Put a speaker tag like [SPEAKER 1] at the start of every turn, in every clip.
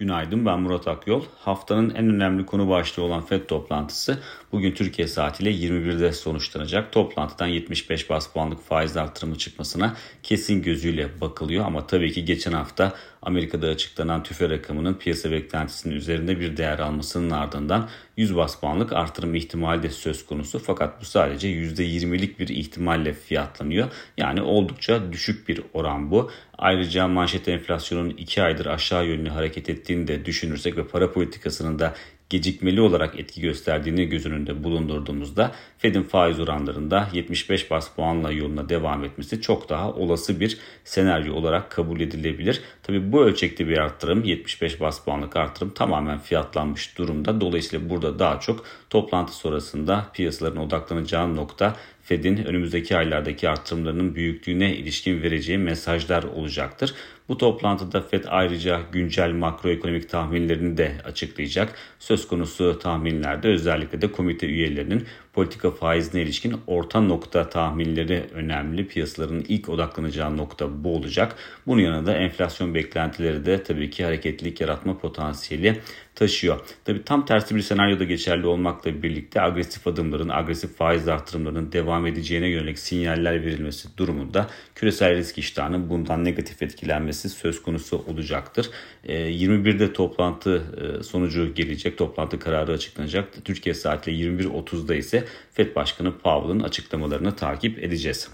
[SPEAKER 1] Günaydın ben Murat Akyol. Haftanın en önemli konu başlığı olan FED toplantısı bugün Türkiye saatiyle 21'de sonuçlanacak. Toplantıdan 75 bas puanlık faiz artırımı çıkmasına kesin gözüyle bakılıyor. Ama tabii ki geçen hafta Amerika'da açıklanan tüfe rakamının piyasa beklentisinin üzerinde bir değer almasının ardından 100 bas puanlık artırım ihtimali de söz konusu. Fakat bu sadece %20'lik bir ihtimalle fiyatlanıyor. Yani oldukça düşük bir oran bu. Ayrıca manşet enflasyonun 2 aydır aşağı yönlü hareket ettiğini de düşünürsek ve para politikasının da gecikmeli olarak etki gösterdiğini göz önünde bulundurduğumuzda Fed'in faiz oranlarında 75 bas puanla yoluna devam etmesi çok daha olası bir senaryo olarak kabul edilebilir. Tabi bu ölçekte bir arttırım 75 bas puanlık arttırım tamamen fiyatlanmış durumda. Dolayısıyla burada daha çok toplantı sonrasında piyasaların odaklanacağı nokta Fed'in önümüzdeki aylardaki artırımlarının büyüklüğüne ilişkin vereceği mesajlar olacaktır. Bu toplantıda Fed ayrıca güncel makroekonomik tahminlerini de açıklayacak. Söz konusu tahminlerde özellikle de komite üyelerinin politika faizine ilişkin orta nokta tahminleri önemli. Piyasaların ilk odaklanacağı nokta bu olacak. Bunun yanında enflasyon beklentileri de tabii ki hareketlilik yaratma potansiyeli taşıyor. Tabii tam tersi bir senaryoda geçerli olmakla birlikte agresif adımların, agresif faiz artırımlarının devam edeceğine yönelik sinyaller verilmesi durumunda küresel risk iştahının bundan negatif etkilenmesi söz konusu olacaktır. 21'de ee, toplantı e, sonucu gelecek, toplantı kararı açıklanacak. Türkiye saatiyle 21.30'da ise FED Başkanı Powell'ın açıklamalarını takip edeceğiz.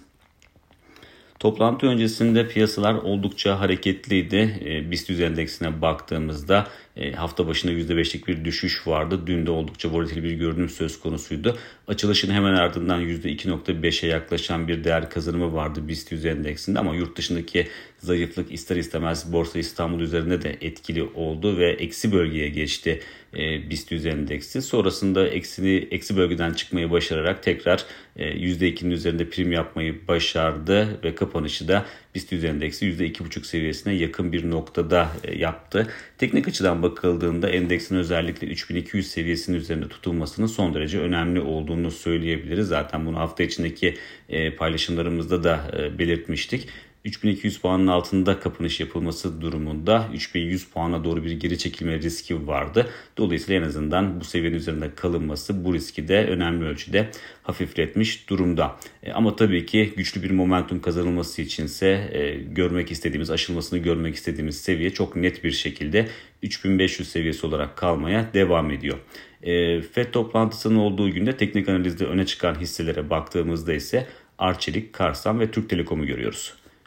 [SPEAKER 1] Toplantı öncesinde piyasalar oldukça hareketliydi. E, BIST endeksine baktığımızda hafta başında %5'lik bir düşüş vardı. Dün de oldukça volatil bir görünüm söz konusuydu. Açılışın hemen ardından %2.5'e yaklaşan bir değer kazanımı vardı BIST endeksinde ama yurt dışındaki zayıflık ister istemez Borsa İstanbul üzerinde de etkili oldu ve eksi bölgeye geçti e, BIST endeksi. Sonrasında eksi, eksi bölgeden çıkmayı başararak tekrar e, %2'nin üzerinde prim yapmayı başardı ve kapanışı da BIST endeksi %2,5 seviyesine yakın bir noktada e, yaptı. Teknik açıdan bakıldığında endeksin özellikle 3200 seviyesinin üzerinde tutulmasının son derece önemli olduğunu söyleyebiliriz. Zaten bunu hafta içindeki e, paylaşımlarımızda da e, belirtmiştik. 3200 puanın altında kapanış yapılması durumunda 3100 puana doğru bir geri çekilme riski vardı. Dolayısıyla en azından bu seviyenin üzerinde kalınması bu riski de önemli ölçüde hafifletmiş durumda. E, ama tabii ki güçlü bir momentum kazanılması içinse e, görmek istediğimiz, aşılmasını görmek istediğimiz seviye çok net bir şekilde 3500 seviyesi olarak kalmaya devam ediyor. E, FED toplantısının olduğu günde teknik analizde öne çıkan hisselere baktığımızda ise Arçelik, Karsan ve Türk Telekom'u görüyoruz.